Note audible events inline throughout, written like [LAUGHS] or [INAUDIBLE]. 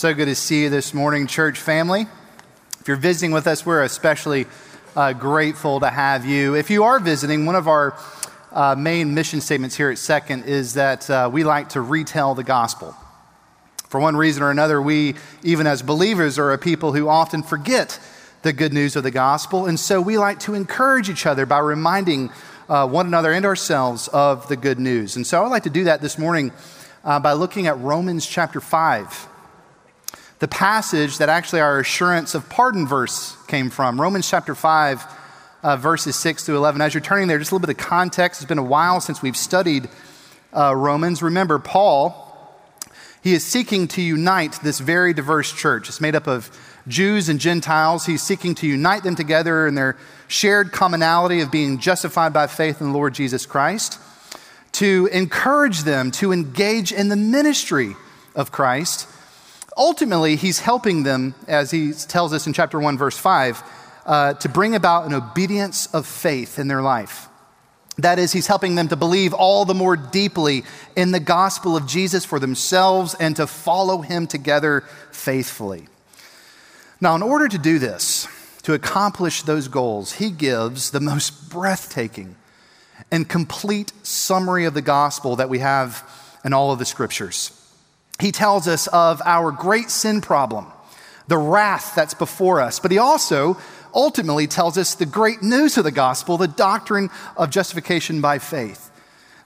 So good to see you this morning, church family. If you're visiting with us, we're especially uh, grateful to have you. If you are visiting, one of our uh, main mission statements here at Second is that uh, we like to retell the gospel. For one reason or another, we, even as believers, are a people who often forget the good news of the gospel. And so we like to encourage each other by reminding uh, one another and ourselves of the good news. And so I'd like to do that this morning uh, by looking at Romans chapter 5 the passage that actually our assurance of pardon verse came from. Romans chapter 5, uh, verses 6 to 11. As you're turning there, just a little bit of context. It's been a while since we've studied uh, Romans. Remember, Paul, he is seeking to unite this very diverse church. It's made up of Jews and Gentiles. He's seeking to unite them together in their shared commonality of being justified by faith in the Lord Jesus Christ, to encourage them to engage in the ministry of Christ ultimately, he's helping them, as he tells us in chapter 1, verse 5, uh, to bring about an obedience of faith in their life. That is, he's helping them to believe all the more deeply in the gospel of Jesus for themselves and to follow him together faithfully. Now, in order to do this, to accomplish those goals, he gives the most breathtaking and complete summary of the gospel that we have in all of the scriptures he tells us of our great sin problem, the wrath that's before us, but he also ultimately tells us the great news of the gospel, the doctrine of justification by faith.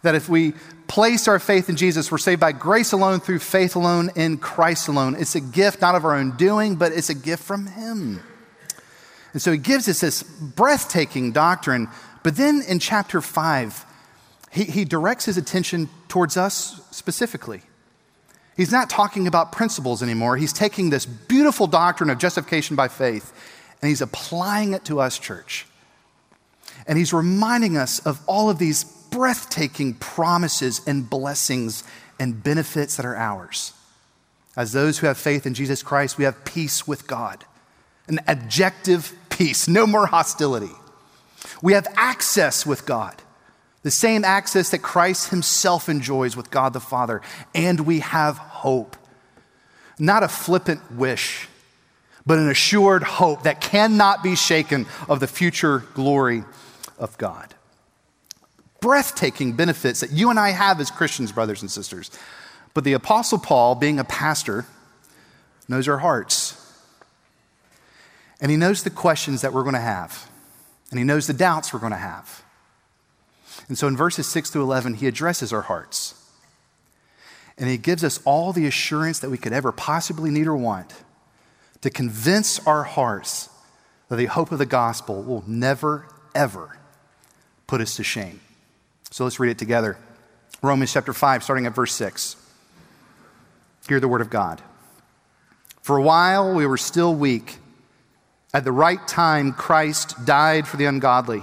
That if we place our faith in Jesus, we're saved by grace alone, through faith alone, in Christ alone. It's a gift not of our own doing, but it's a gift from Him. And so He gives us this breathtaking doctrine. But then in chapter 5, He, he directs His attention towards us specifically. He's not talking about principles anymore. He's taking this beautiful doctrine of justification by faith and he's applying it to us, church. And he's reminding us of all of these breathtaking promises and blessings and benefits that are ours. As those who have faith in Jesus Christ, we have peace with God, an objective peace, no more hostility. We have access with God the same access that Christ himself enjoys with God the Father, and we have hope. Not a flippant wish, but an assured hope that cannot be shaken of the future glory of God. Breathtaking benefits that you and I have as Christians, brothers and sisters. But the Apostle Paul, being a pastor, knows our hearts. And he knows the questions that we're going to have, and he knows the doubts we're going to have. And so in verses 6 through 11, he addresses our hearts. And he gives us all the assurance that we could ever possibly need or want to convince our hearts that the hope of the gospel will never, ever put us to shame. So let's read it together. Romans chapter 5, starting at verse 6. Hear the word of God. For a while we were still weak. At the right time, Christ died for the ungodly.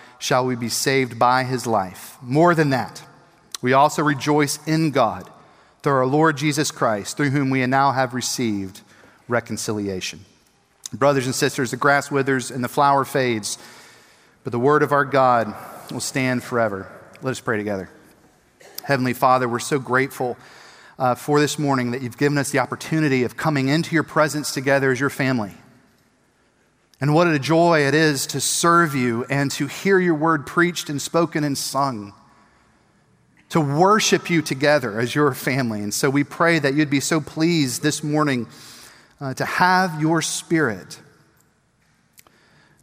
shall we be saved by his life. More than that, we also rejoice in God through our Lord Jesus Christ, through whom we now have received reconciliation. Brothers and sisters, the grass withers and the flower fades, but the word of our God will stand forever. Let us pray together. Heavenly Father, we're so grateful uh, for this morning that you've given us the opportunity of coming into your presence together as your family. And what a joy it is to serve you and to hear your word preached and spoken and sung, to worship you together as your family. And so we pray that you'd be so pleased this morning uh, to have your spirit,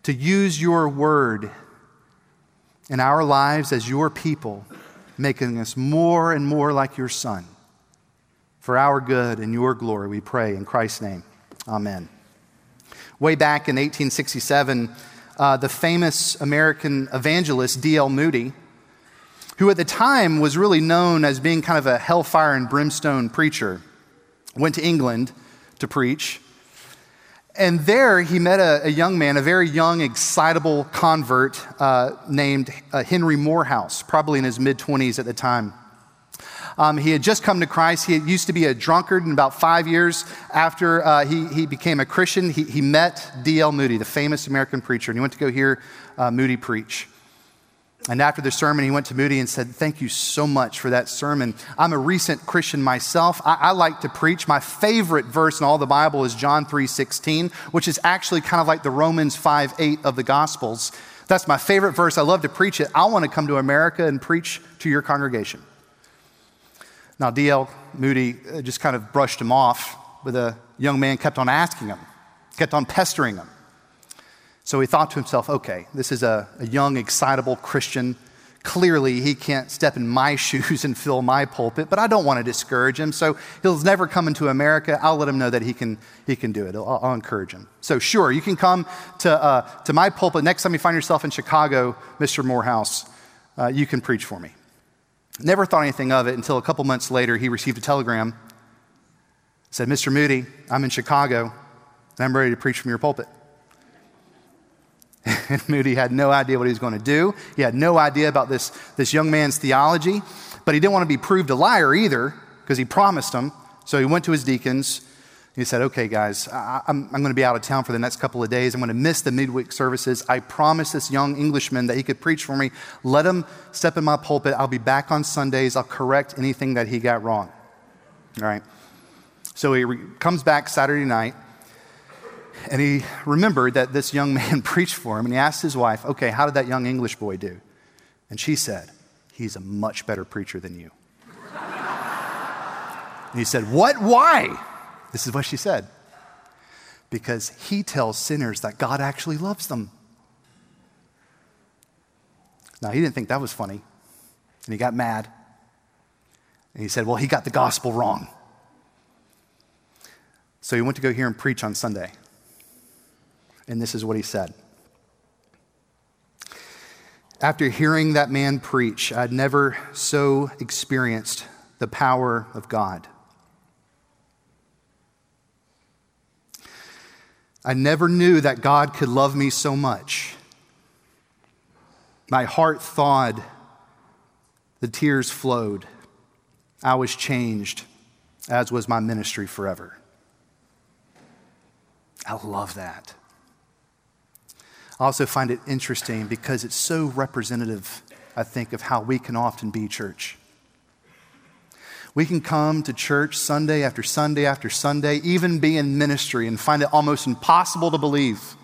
to use your word in our lives as your people, making us more and more like your Son. For our good and your glory, we pray in Christ's name. Amen. Way back in 1867, uh, the famous American evangelist D.L. Moody, who at the time was really known as being kind of a hellfire and brimstone preacher, went to England to preach. And there he met a, a, young man, a very young, excitable convert uh, named uh, Henry Moorhouse, probably in his mid 20s at the time. Um, he had just come to Christ. He used to be a drunkard, and about five years after uh, he, he became a Christian, he, he met D.L. Moody, the famous American preacher, and he went to go hear uh, Moody preach. And after the sermon, he went to Moody and said, Thank you so much for that sermon. I'm a recent Christian myself. I, I, like to preach. My favorite verse in all the Bible is John 3:16, which is actually kind of like the Romans 5 8 of the Gospels. That's my favorite verse. I love to preach it. I want to come to America and preach to your congregation. Now, D.L. Moody uh, just kind of brushed him off, but the young man kept on asking him, kept on pestering him. So he thought to himself, okay, this is a, a young, excitable Christian. Clearly, he can't step in my [LAUGHS] shoes and fill my pulpit, but I don't want to discourage him. So he'll never come into America. I'll let him know that he can, he can do it. I'll, I'll encourage him. So, sure, you can come to, uh, to my pulpit. Next time you find yourself in Chicago, Mr. Moorhouse, uh, you can preach for me. Never thought anything of it until a couple months later, he received a telegram. Said, Mr. Moody, I'm in Chicago and I'm ready to preach from your pulpit. [LAUGHS] And Moody had no idea what he was going to do. He had no idea about this, this young man's theology, but he didn't want to be proved a liar either because he promised them. So he went to his deacons he said, Okay, guys, I, am I'm going to be out of town for the next couple of days. I'm going to miss the midweek services. I promised this young Englishman that he could preach for me. Let him step in my pulpit. I'll be back on Sundays. I'll correct anything that he got wrong. All right. So he re- comes back Saturday night, and he remembered that this young [LAUGHS] man preached for him, and he asked his wife, Okay, how did that young English boy do? And she said, He's a much better preacher than you. [LAUGHS] and he said, What? Why? This is what she said. Because he tells sinners that God actually loves them. Now, he didn't think that was funny, and he got mad. And he said, Well, he got the gospel wrong. So he went to go hear him preach on Sunday. And this is what he said. After hearing that man preach, I'd never so experienced the power of God. I never knew that God could love me so much. My heart thawed, the tears flowed. I was changed, as was my ministry forever. I love that. I also find it interesting because it's so representative, I think, of how we can often be church. We can come to church Sunday after Sunday after Sunday, even be in ministry, and find it almost impossible to believe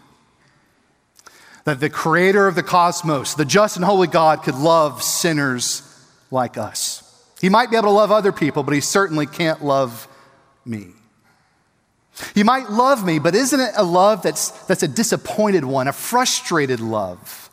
that the creator of the cosmos, the just and holy God, could love sinners like us. He might be able to love other people, but he certainly can't love me. He might love me, but isn't it a love that's, that's a disappointed one, a frustrated love?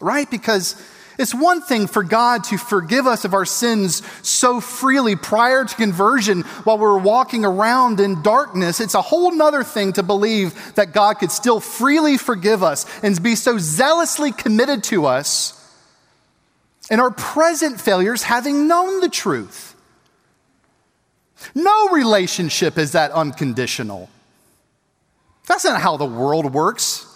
Right? Because it's one thing for God to forgive us of our sins so freely prior to conversion while we're walking around in darkness. It's a whole nother thing to believe that God could still freely forgive us and be so zealously committed to us in our present failures, having known the truth. No relationship is that unconditional. That's not how the world works.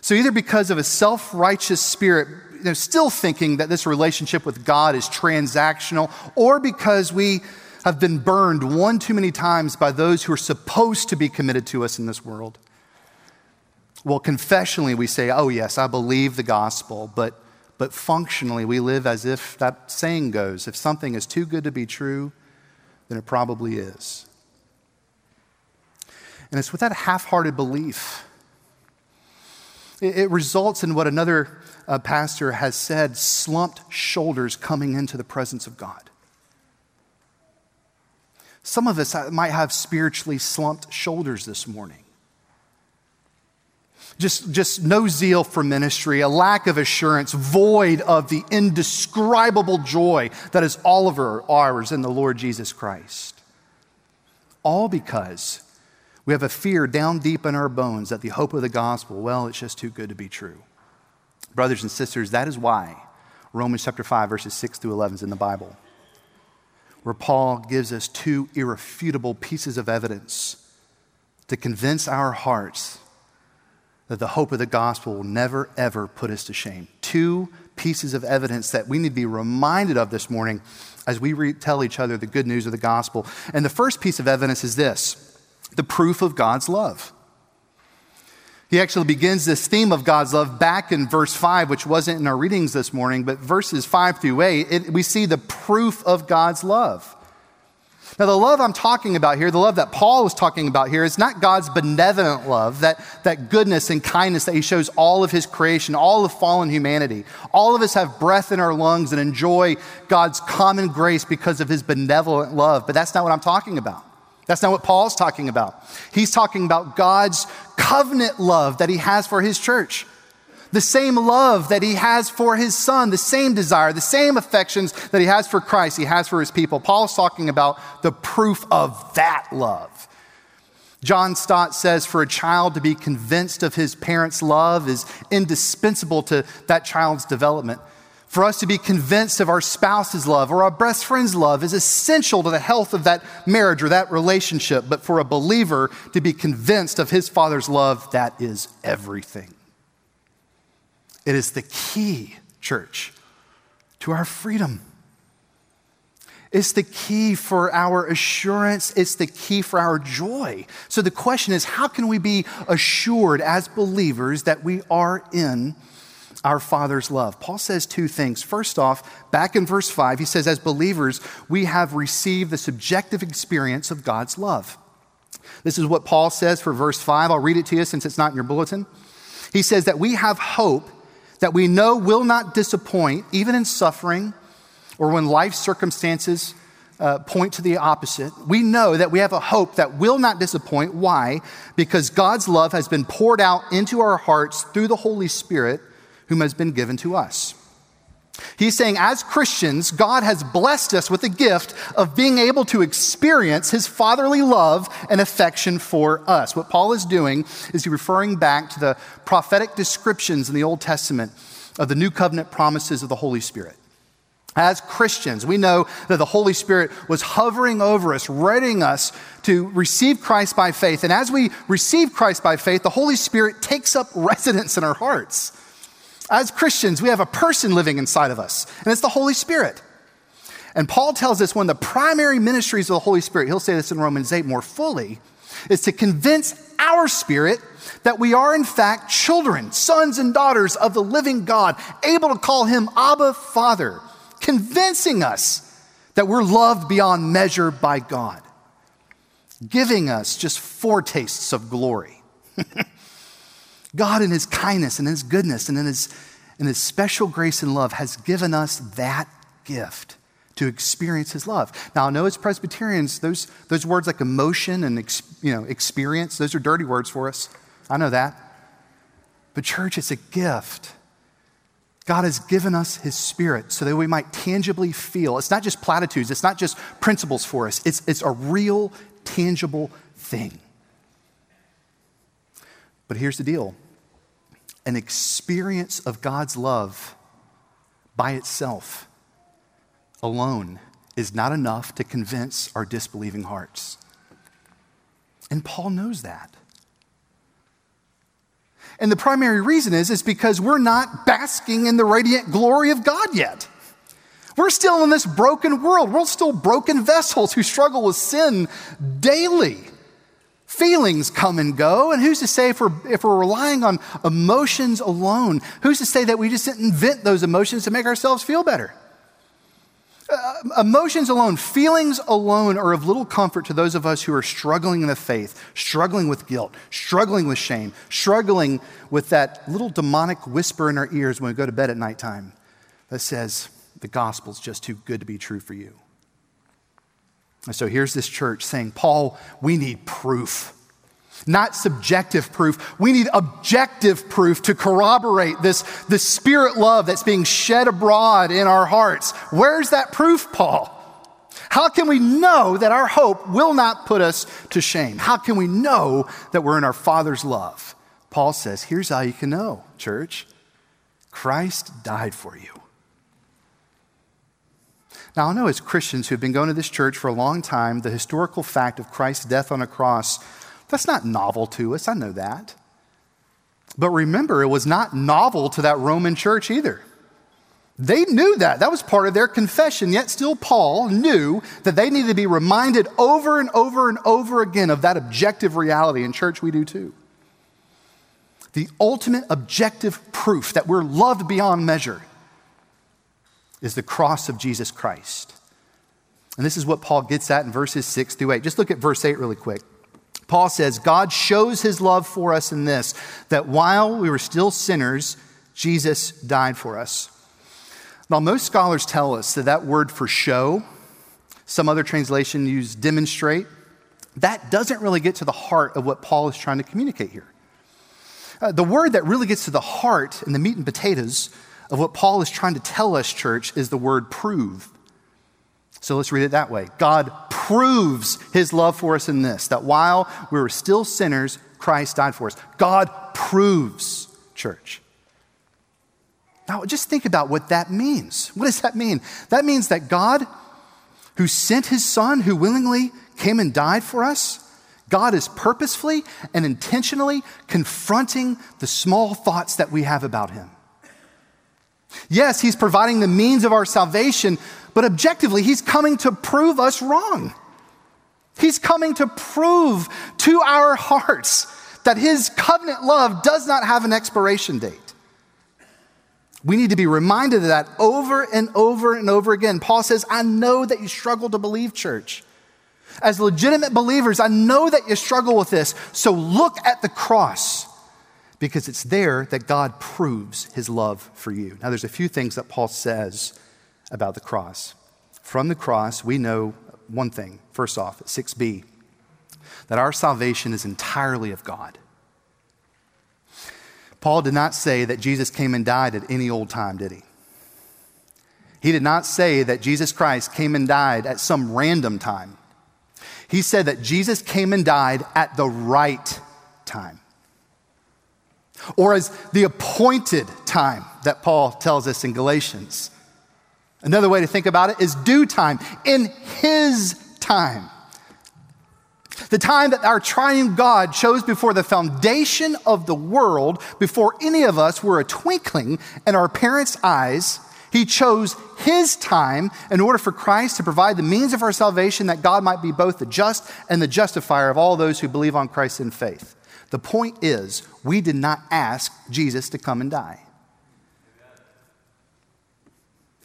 So, either because of a self righteous spirit know, still thinking that this relationship with God is transactional, or because we have been burned one too many times by those who are supposed to be committed to us in this world. Well, confessionally, we say, oh, yes, I believe the gospel, but, but functionally, we live as if that saying goes if something is too good to be true, then it probably is. And it's with that half hearted belief. It results in what another uh, pastor has said slumped shoulders coming into the presence of God. Some of us might have spiritually slumped shoulders this morning. Just, just no zeal for ministry, a lack of assurance, void of the indescribable joy that is all of our, ours in the Lord Jesus Christ. All because we have a fear down deep in our bones that the hope of the gospel, well, it's just too good to be true. Brothers and sisters, that is why Romans chapter 5, verses 6 through 11 is in the Bible, where Paul gives us two irrefutable pieces of evidence to convince our hearts that the hope of the gospel will never, ever put us to shame. Two pieces of evidence that we need to be reminded of this morning as we re- tell each other the good news of the gospel. And the first piece of evidence is this the proof of God's love. He actually begins this theme of God's love back in verse 5, which wasn't in our readings this morning, but verses 5 through 8, it, we see the proof of God's love. Now, the love I'm talking about here, the love that Paul was talking about here, is not God's benevolent love, that, that goodness and kindness that he shows all of his creation, all of fallen humanity. All of us have breath in our lungs and enjoy God's common grace because of his benevolent love, but that's not what I'm talking about. That's not what Paul's talking about. He's talking about God's covenant love that he has for his church the same love that he has for his son, the same desire, the same affections that he has for Christ, he has for his people. Paul's talking about the proof of that love. John Stott says for a child to be convinced of his parents' love is indispensable to that child's development. For us to be convinced of our spouse's love or our best friend's love is essential to the health of that marriage or that relationship. But for a believer to be convinced of his father's love, that is everything. It is the key, church, to our freedom. It's the key for our assurance. It's the key for our joy. So the question is how can we be assured as believers that we are in our Father's love? Paul says two things. First off, back in verse 5, he says, as believers, we have received the subjective experience of God's love. This is what Paul says for verse 5. I'll read it to you since it's not in your bulletin. He says that we have hope that we know will not disappoint, even in suffering or when life circumstances uh, point to the opposite. We know that we have a hope that will not disappoint. Why? Because God's love has been poured out into our hearts through the Holy Spirit, whom has been given to us. He's saying, as Christians, God has blessed us with the gift of being able to experience his fatherly love and affection for us. What Paul is doing is he's referring back to the prophetic descriptions in the Old Testament of the new covenant promises of the Holy Spirit. As Christians, we know that the Holy Spirit was hovering over us, readying us to receive Christ by faith. And as we receive Christ by faith, the Holy Spirit takes up residence in our hearts. As Christians, we have a person living inside of us, and it's the Holy Spirit. And Paul tells us one of the primary ministries of the Holy Spirit, he'll say this in Romans 8 more fully, is to convince our spirit that we are, in fact, children, sons and daughters of the living God, able to call him Abba Father, convincing us that we're loved beyond measure by God, giving us just foretastes of glory. [LAUGHS] God, in His kindness and His goodness and in His, in His special grace and love, has given us that gift to experience His love. Now, I know as Presbyterians, those, those words like emotion and you know, experience, those are dirty words for us. I know that. But, church, it's a gift. God has given us His Spirit so that we might tangibly feel. It's not just platitudes, it's not just principles for us, it's, it's a real, tangible thing. But here's the deal an experience of God's love by itself alone is not enough to convince our disbelieving hearts. And Paul knows that. And the primary reason is, is because we're not basking in the radiant glory of God yet. We're still in this broken world. We're still broken vessels who struggle with sin daily. Feelings come and go, and who's to say if we're, if we're relying on emotions alone, who's to say that we just didn't invent those emotions to make ourselves feel better? Uh, emotions alone, feelings alone are of little comfort to those of us who are struggling in the faith, struggling with guilt, struggling with shame, struggling with that little demonic whisper in our ears when we go to bed at nighttime that says, the gospel's just too good to be true for you. And so here's this church saying, Paul, we need proof. Not subjective proof. We need objective proof to corroborate this, this spirit love that's being shed abroad in our hearts. Where's that proof, Paul? How can we know that our hope will not put us to shame? How can we know that we're in our Father's love? Paul says, here's how you can know, church Christ died for you. Now, I know as Christians who've been going to this church for a long time, the historical fact of Christ's death on a cross That's not novel to us, I know that. But remember, it was not novel to that Roman church either. They knew that. That was part of their confession. Yet still, Paul knew that they needed to be reminded over and over and over again of that objective reality. In church, we do too. The ultimate objective proof that we're loved beyond measure is the cross of Jesus Christ. And this is what Paul gets at in verses 6 through 8. Just look at verse 8 really quick. Paul says, God shows his love for us in this, that while we were still sinners, Jesus died for us. Now, most scholars tell us that that word for show, some other translation use demonstrate, that doesn't really get to the heart of what Paul is trying to communicate here. Uh, the word that really gets to the heart and the meat and potatoes of what Paul is trying to tell us, church, is the word prove. So let's read it that way God proves his love for us in this, that while we were still sinners, Christ died for us. God proves, church. Now, just think about what that means. What does that mean? That means that God, who sent his son, who willingly came and died for us, God is purposefully and intentionally confronting the small thoughts that we have about him. Yes, he's providing the means of our salvation, but objectively, he's coming to prove us wrong. He's coming to prove to our hearts that his covenant love does not have an expiration date. We need to be reminded of that over and over and over again. Paul says, I know that you struggle to believe, church. As legitimate believers, I know that you struggle with this. So look at the cross because it's there that God proves his love for you. Now, there's a few things that Paul says about the cross. From the cross, we know one thing. First off, 6b, that our salvation is entirely of God. Paul did not say that Jesus came and died at any old time, did he? He did not say that Jesus Christ came and died at some random time. He said that Jesus came and died at the right time. Or as the appointed time that Paul tells us in Galatians. Another way to think about it is due time, in His time. The time that our triune God chose before the foundation of the world, before any of us were a twinkling in our parents' eyes, He chose His time in order for Christ to provide the means of our salvation that God might be both the just and the justifier of all those who believe on Christ in faith. The point is, we did not ask Jesus to come and die.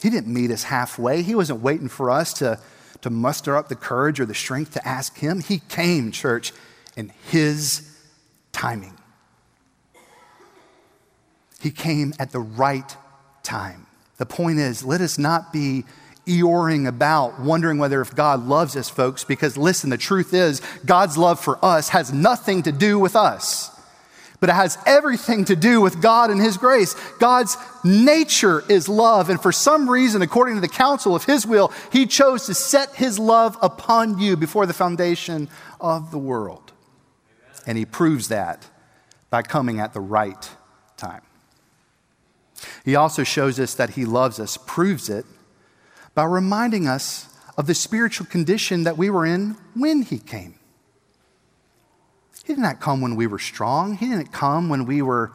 He didn't meet us halfway. He wasn't waiting for us to, to muster up the courage or the strength to ask Him. He came, church, in His timing. He came at the right time. The point is, let us not be eoring about, wondering whether if God loves us, folks, because listen, the truth is, God's love for us has nothing to do with us but it has everything to do with God and His grace. God's nature is love, and for some reason, according to the counsel of His will, He chose to set His love upon you before the foundation of the world. And He proves that by coming at the right time. He also shows us that He loves us, proves it by reminding us of the spiritual condition that we were in when He came. He did not come when we were strong. He didn't come when we were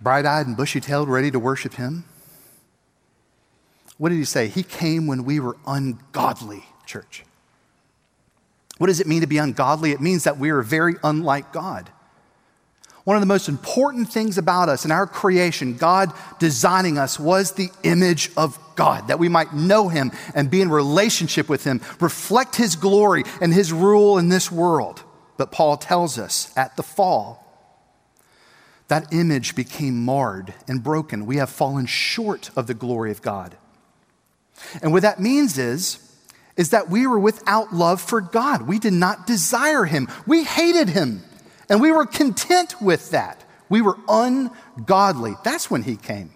bright eyed and bushy tailed, ready to worship Him. What did He say? He came when we were ungodly, church. What does it mean to be ungodly? It means that we are very unlike God. One of the most important things about us in our creation, God designing us, was the image of God, that we might know Him and be in relationship with Him, reflect His glory and His rule in this world. But Paul tells us at the fall, that image became marred and broken. We have fallen short of the glory of God. And what that means is, is that we were without love for God. We did not desire Him. We hated Him. And we were content with that. We were ungodly. That's when He came.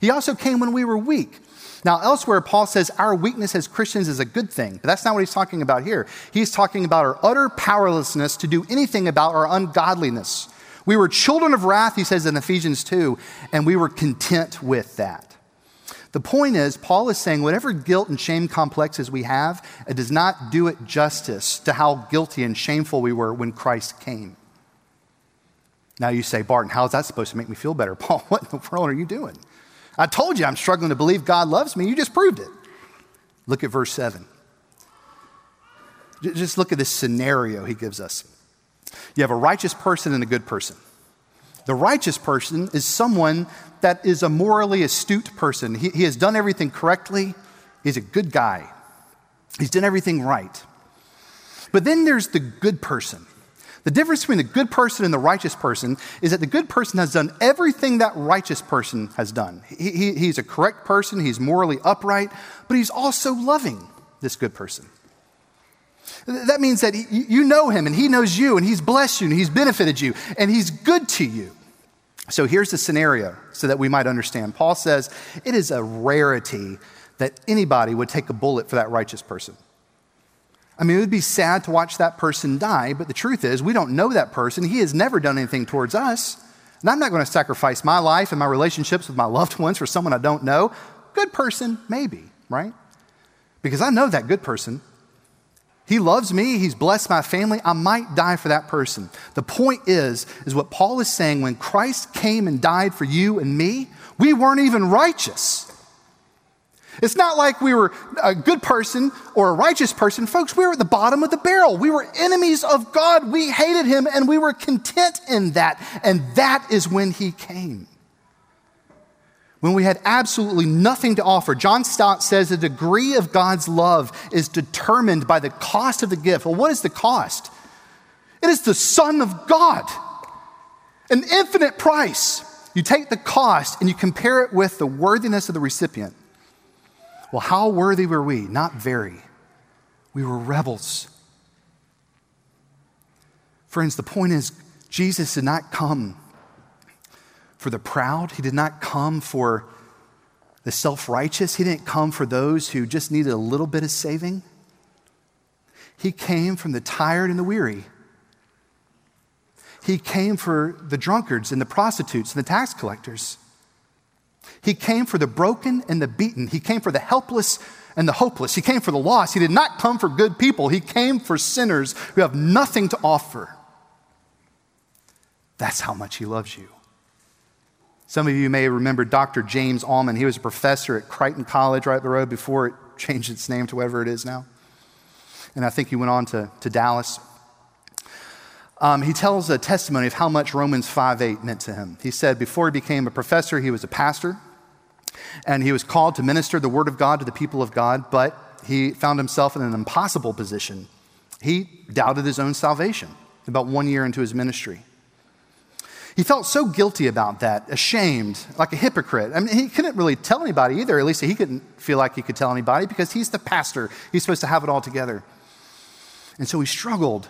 He also came when we were weak. Now, elsewhere, Paul says our weakness as Christians is a good thing, but that's not what he's talking about here. He's talking about our utter powerlessness to do anything about our ungodliness. We were children of wrath, he says in Ephesians 2, and we were content with that. The point is, Paul is saying whatever guilt and shame complexes we have, it does not do it justice to how guilty and shameful we were when Christ came. Now you say, Barton, how is that supposed to make me feel better? [LAUGHS] Paul, what in the world are you doing? I told you I'm struggling to believe God loves me. You just proved it. Look at verse 7. Just look at this scenario he gives us. You have a righteous person and a good person. The righteous person is someone that is a morally astute person. He, he has done everything correctly, he's a good guy, he's done everything right. But then there's the good person. The difference between the good person and the righteous person is that the good person has done everything that righteous person has done. He, he, he's a correct person, he's morally upright, but he's also loving, this good person. That means that he, you know him and he knows you and he's blessed you and he's benefited you and he's good to you. So here's the scenario so that we might understand. Paul says it is a rarity that anybody would take a bullet for that righteous person. I mean, it would be sad to watch that person die, but the truth is, we don't know that person. He has never done anything towards us. And I'm not going to sacrifice my life and my relationships with my loved [LAUGHS] ones for someone I don't know. Good person, maybe, right? Because I know that good person. He loves me, he's blessed my family. I might die for that person. The point is, is what Paul is saying when Christ came and died for you and me, we weren't even righteous. It's not like we were a good person or a righteous person. Folks, we were at the bottom of the barrel. We were enemies of God. We hated him and we were content in that. And that is when he came. When we had absolutely nothing to offer. John Stott says the degree of God's love is determined by the cost of the gift. Well, what is the cost? It is the Son of God, an infinite price. You take the cost and you compare it with the worthiness of the recipient. Well, how worthy were we? Not very. We were rebels. Friends, the point is, Jesus did not come for the proud, He did not come for the self righteous, He didn't come for those who just needed a little bit of saving. He came from the tired and the weary. He came for the drunkards and the prostitutes and the tax collectors. He came for the broken and the beaten. He came for the helpless and the hopeless. He came for the lost. He did not come for good people. He came for sinners who have nothing to offer. That's how much He loves you. Some of you may remember Dr. James Allman. He was a professor at Crichton College right up the road before it [LAUGHS] changed its name to whatever it is now. And I think he went on to, to Dallas. Um, he tells a testimony of how much Romans 5 8 meant to him. He said, Before he became a professor, he was a pastor, and he was called to minister the word of God to the people of God, but he found himself in an impossible position. He doubted his own salvation about one year into his ministry. He felt so guilty about that, ashamed, like a hypocrite. I mean, he couldn't really tell anybody either. At least he couldn't feel like he could tell anybody because he's the pastor. He's supposed to have it all together. And so he struggled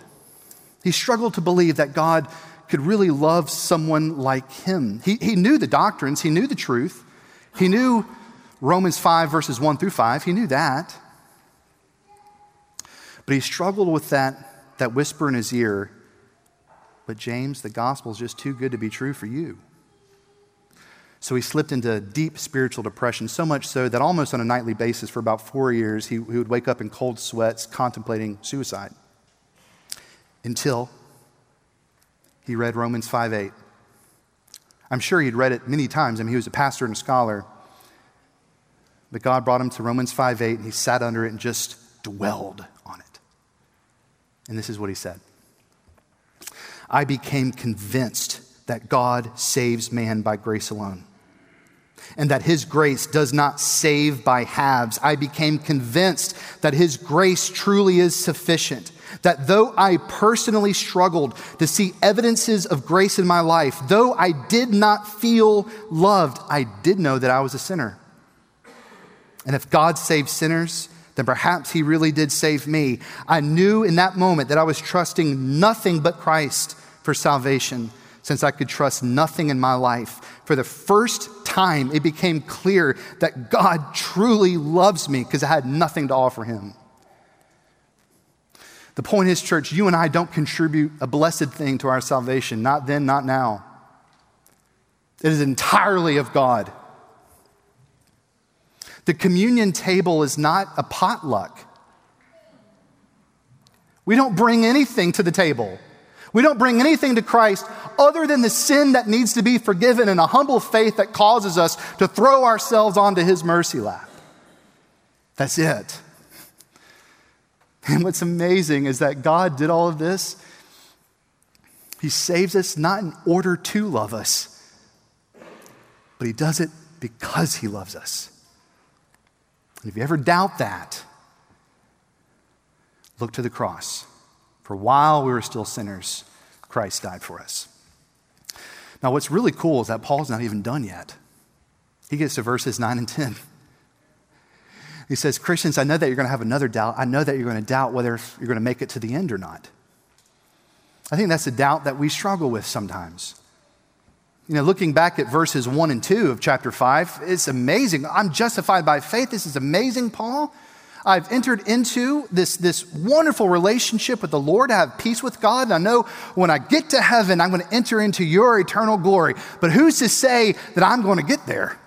he struggled to believe that God could really love someone like him. He, he knew the doctrines, he knew the truth, he knew Romans 5, verses 1 through 5, he knew that. But he struggled with that, that whisper in his ear. But James, the gospel is just too good to be true for you. So he slipped into deep spiritual depression, so much so that almost on a nightly basis for about four years, he, he would wake up in cold sweats contemplating suicide until he read Romans 5 8. I'm sure he'd read it many times. I mean, he was a pastor and a scholar. But God brought him to Romans 5 8, and he sat under it and just dwelled on it. And this is what he said I became convinced that God saves man by grace alone, and that his grace does not save by halves. I became convinced that his grace truly is sufficient that though I personally struggled to see evidences of grace in my life, though I did not feel loved, I did know that I was a sinner. And if God saved sinners, then perhaps He really did save me. I knew in that moment that I was trusting nothing but Christ for salvation, since I could trust nothing in my life. For the first time, it became clear that God truly loves me because I had nothing to offer Him. The point is, church, you and I don't contribute a blessed thing to our salvation. Not then, not now. It is entirely of God. The communion table is not a potluck. We don't bring anything to the table. We don't bring anything to Christ other than the sin that needs to be forgiven and a humble faith that causes us to throw ourselves onto His mercy lap. That's it. And what's amazing is that God did all of this. He saves us not in order to love us, but He does it because He loves us. And if you ever doubt that, look to the cross. For while we were still sinners, Christ died for us. Now, what's really cool is that Paul's not even done yet. He gets to verses 9 and 10. He says, Christians, I know that you're going to have another doubt. I know that you're going to doubt whether you're going to make it to the end or not. I think that's a doubt that we struggle with sometimes. You know, looking back at verses 1 and 2 of chapter 5, it's amazing. I'm justified by faith. This is amazing, Paul. I've entered into this, this wonderful relationship with the Lord. I have peace with God. And I know when I get to heaven, I'm going to enter into your eternal glory. But who's to say that I'm going to get there?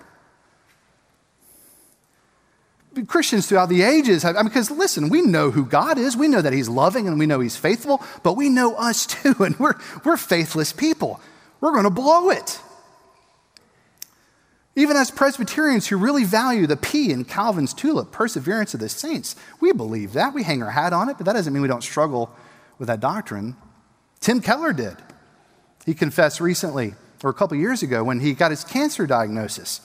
Christians throughout the ages have, I mean, because listen, we know who God is. We know that He's loving and we know He's faithful, but we know us [LAUGHS] too, and we're, we're faithless people. We're going to blow it. Even as Presbyterians who really value the P in Calvin's tulip, perseverance of the saints, we believe that. We hang our hat on it, but that doesn't mean we don't struggle with that doctrine. Tim Keller did. He confessed recently, or a couple years ago, when he got his cancer diagnosis.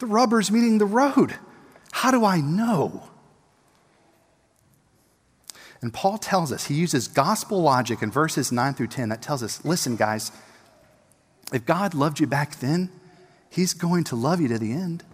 The rubber's meeting the road. How do I know? And Paul tells us, he uses gospel logic in verses 9 through 10 that tells us listen, guys, if God loved you back then, He's going to love you to the end.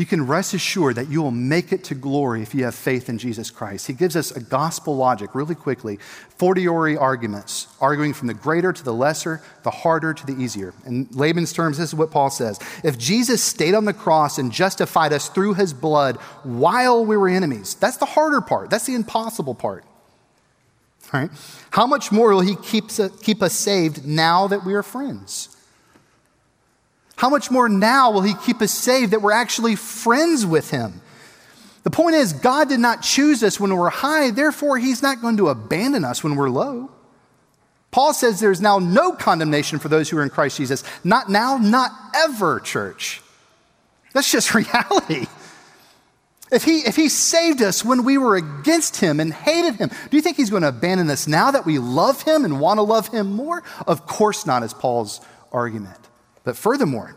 You can rest assured that you will make it to glory if you have faith in Jesus Christ. He gives us a gospel logic really quickly, fortiori arguments, arguing from the greater to the lesser, the harder to the easier. In Laban's terms, this is what Paul says If Jesus stayed on the cross and justified us through his blood while we were enemies, that's the harder part, that's the impossible part. Right? How much more will he keep, keep us saved now that we are friends? How much more now will He keep us saved that we're actually friends with Him? The point is, God did not choose us when we're high, therefore, He's not going to abandon us when we're low. Paul says there's now no condemnation for those who are in Christ Jesus. Not now, not ever, church. That's just [LAUGHS] reality. If he, if he saved us when we were against him and hated him, do you think he's going to abandon us now that we love him and want to love him more? Of course not, is Paul's argument. But furthermore,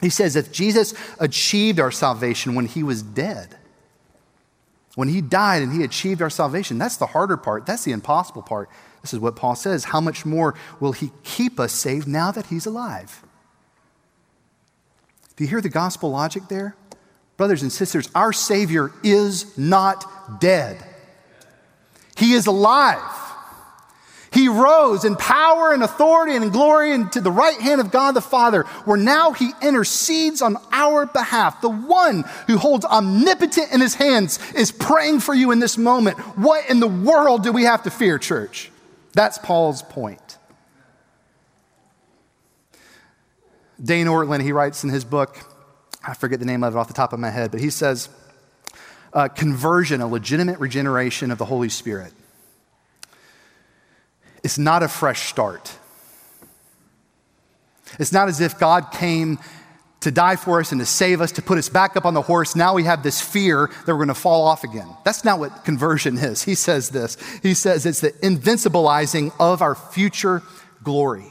he says if Jesus achieved our salvation when he was dead, when he died and he achieved our salvation, that's the harder part. That's the impossible part. This is what Paul says. How much more will he keep us saved now that he's alive? Do you hear the gospel logic there? Brothers and sisters, our Savior is not dead, he is alive. He rose in power and authority and glory and to the right hand of God the Father, where now he intercedes on our behalf. The one who holds omnipotent in his hands is praying for you in this moment. What in the world do we have to fear, church? That's Paul's point. Dane Ortlund, he writes in his book, I forget the name of it off the top of my head, but he says, uh, conversion, a legitimate regeneration of the Holy Spirit it's not a fresh start. It's not as if God came to die for us and to save us, to put us back up on the horse. Now we have this fear that we're going to fall off again. That's not what conversion [LAUGHS] is. He says this. He says it's the invincibilizing of our future glory.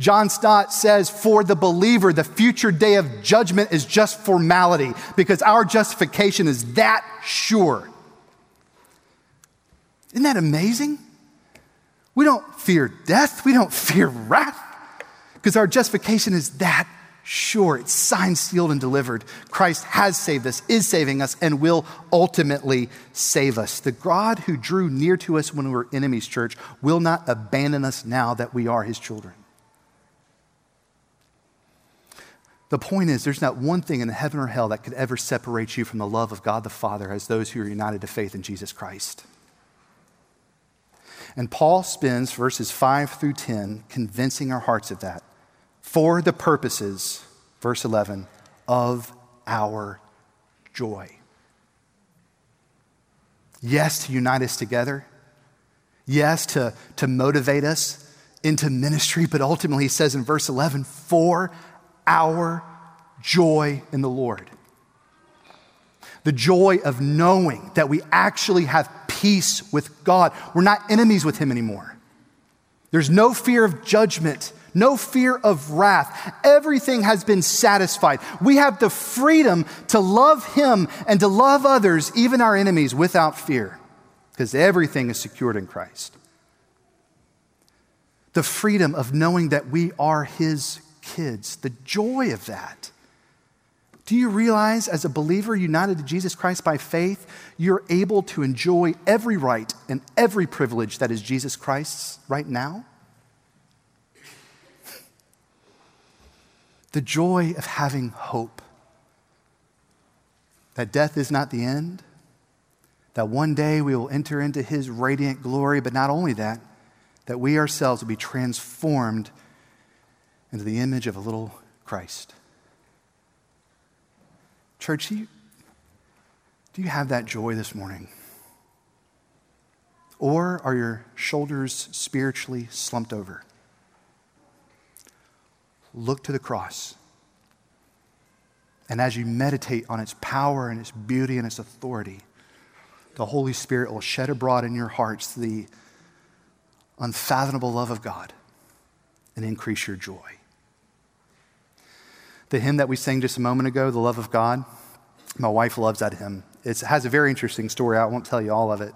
John Stott says, for the believer, the future day of judgment is just formality because our justification is that sure. Isn't that amazing? We don't fear death, we don't fear wrath, because our justification is that sure. It's signed, sealed, and delivered. Christ has saved us, is saving us, and will ultimately save us. The God who drew near to us when we were enemies, church, will not abandon us now that we are his children. The point is, there's not one thing in heaven or hell that could ever separate you from the love of God the Father as those who are united to faith in Jesus Christ. And Paul spends verses 5 through 10 convincing our hearts of that for the purposes verse 11, of our joy. Yes, to unite us together. Yes, to, to motivate us into ministry, but ultimately, he says in verse 11, for our joy in the Lord. The joy of knowing that we actually have peace with God. We're not enemies with him anymore. There's no fear of judgment, no fear of wrath. Everything has been satisfied. We have the freedom to love him and to love others, even our enemies, without fear, because everything is secured in Christ the freedom of knowing that we are His kids, the joy of that. Do you realize, as a believer united to Jesus Christ by faith, you're able to enjoy every right and every privilege that is Jesus Christ's right now? The joy of having hope that death is not the end, that one day we will enter into his radiant glory, but not only that, that we ourselves will be transformed into the image of a little Christ. Church, do you, do you have that joy this morning? Or are your shoulders spiritually slumped over? Look to the cross. And as you meditate on its power and its beauty and its authority, the Holy Spirit will shed abroad in your hearts the unfathomable love of God and increase your joy. The hymn that we sang just a moment ago, The Love of God, my wife loves that hymn. It's, it has a very interesting story. I won't tell you all of it.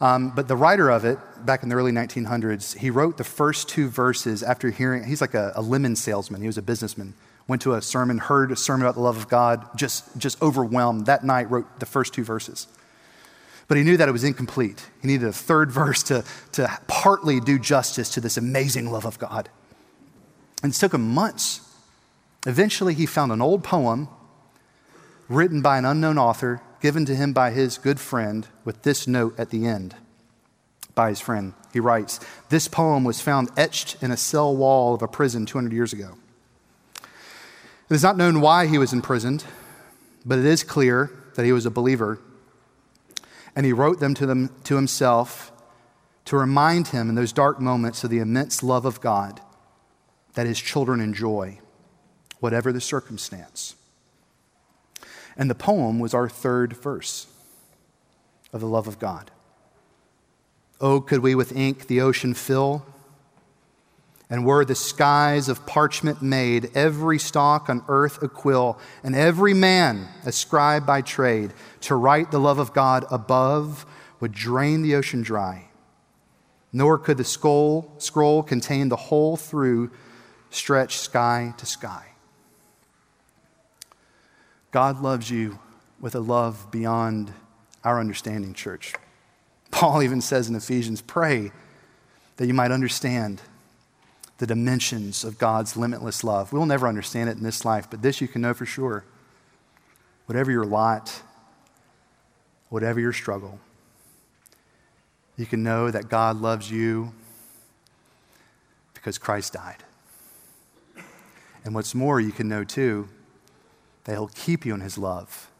Um, but the writer of it, back in the early 1900s, he wrote the first two verses after hearing, he's like a, a lemon salesman, he was a businessman. Went to a sermon, heard a sermon about the love of God, just, just overwhelmed. That night, wrote the first two verses. But he knew that it was incomplete. He needed a third [LAUGHS] verse to, to partly do justice to this amazing love of God. And it took him months. Eventually, he found an old poem written by an unknown author, given to him by his good friend, with this note at the end by his friend. He writes This poem was found etched in a cell wall of a prison 200 years ago. It is not known why he was imprisoned, but it is clear that he was a believer and he wrote them to, them to himself to remind him in those dark moments of the immense love of God that his children enjoy, whatever the circumstance. And the poem was our third verse of the love of God. Oh, could we with ink the ocean fill? And were the skies of parchment made, every stalk on earth a quill, and every man a scribe by trade, to write the love of God above would drain the ocean dry. Nor could the scroll, scroll contain the whole through stretch sky to sky. God loves you with a love beyond our understanding, church. Paul even says in Ephesians, pray that you might understand the dimensions of God's limitless love. We'll never understand it in this life, but this you can know for sure. Whatever your lot, whatever your struggle, you can know that God loves you because Christ died. And what's more, you can know too that He'll keep you in His love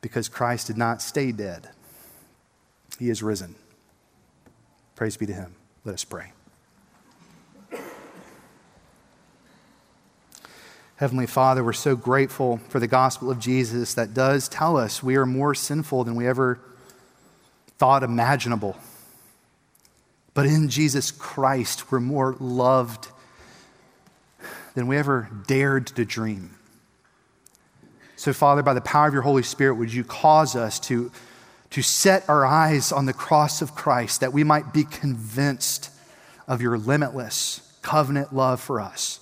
because Christ did not stay dead, He is risen. Praise be to Him. Let us pray. Heavenly Father, we're so grateful for the gospel of Jesus that does tell us we are more sinful than we ever thought imaginable. But in Jesus Christ, we're more loved than we ever dared to dream. So, Father, by the power of your Holy Spirit, would you cause us to, to set our eyes on the cross of Christ that we might be convinced of your limitless covenant love for us?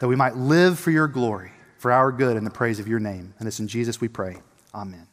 that we might live for your glory, for our good, and the praise of your name. And it's in Jesus we pray. Amen.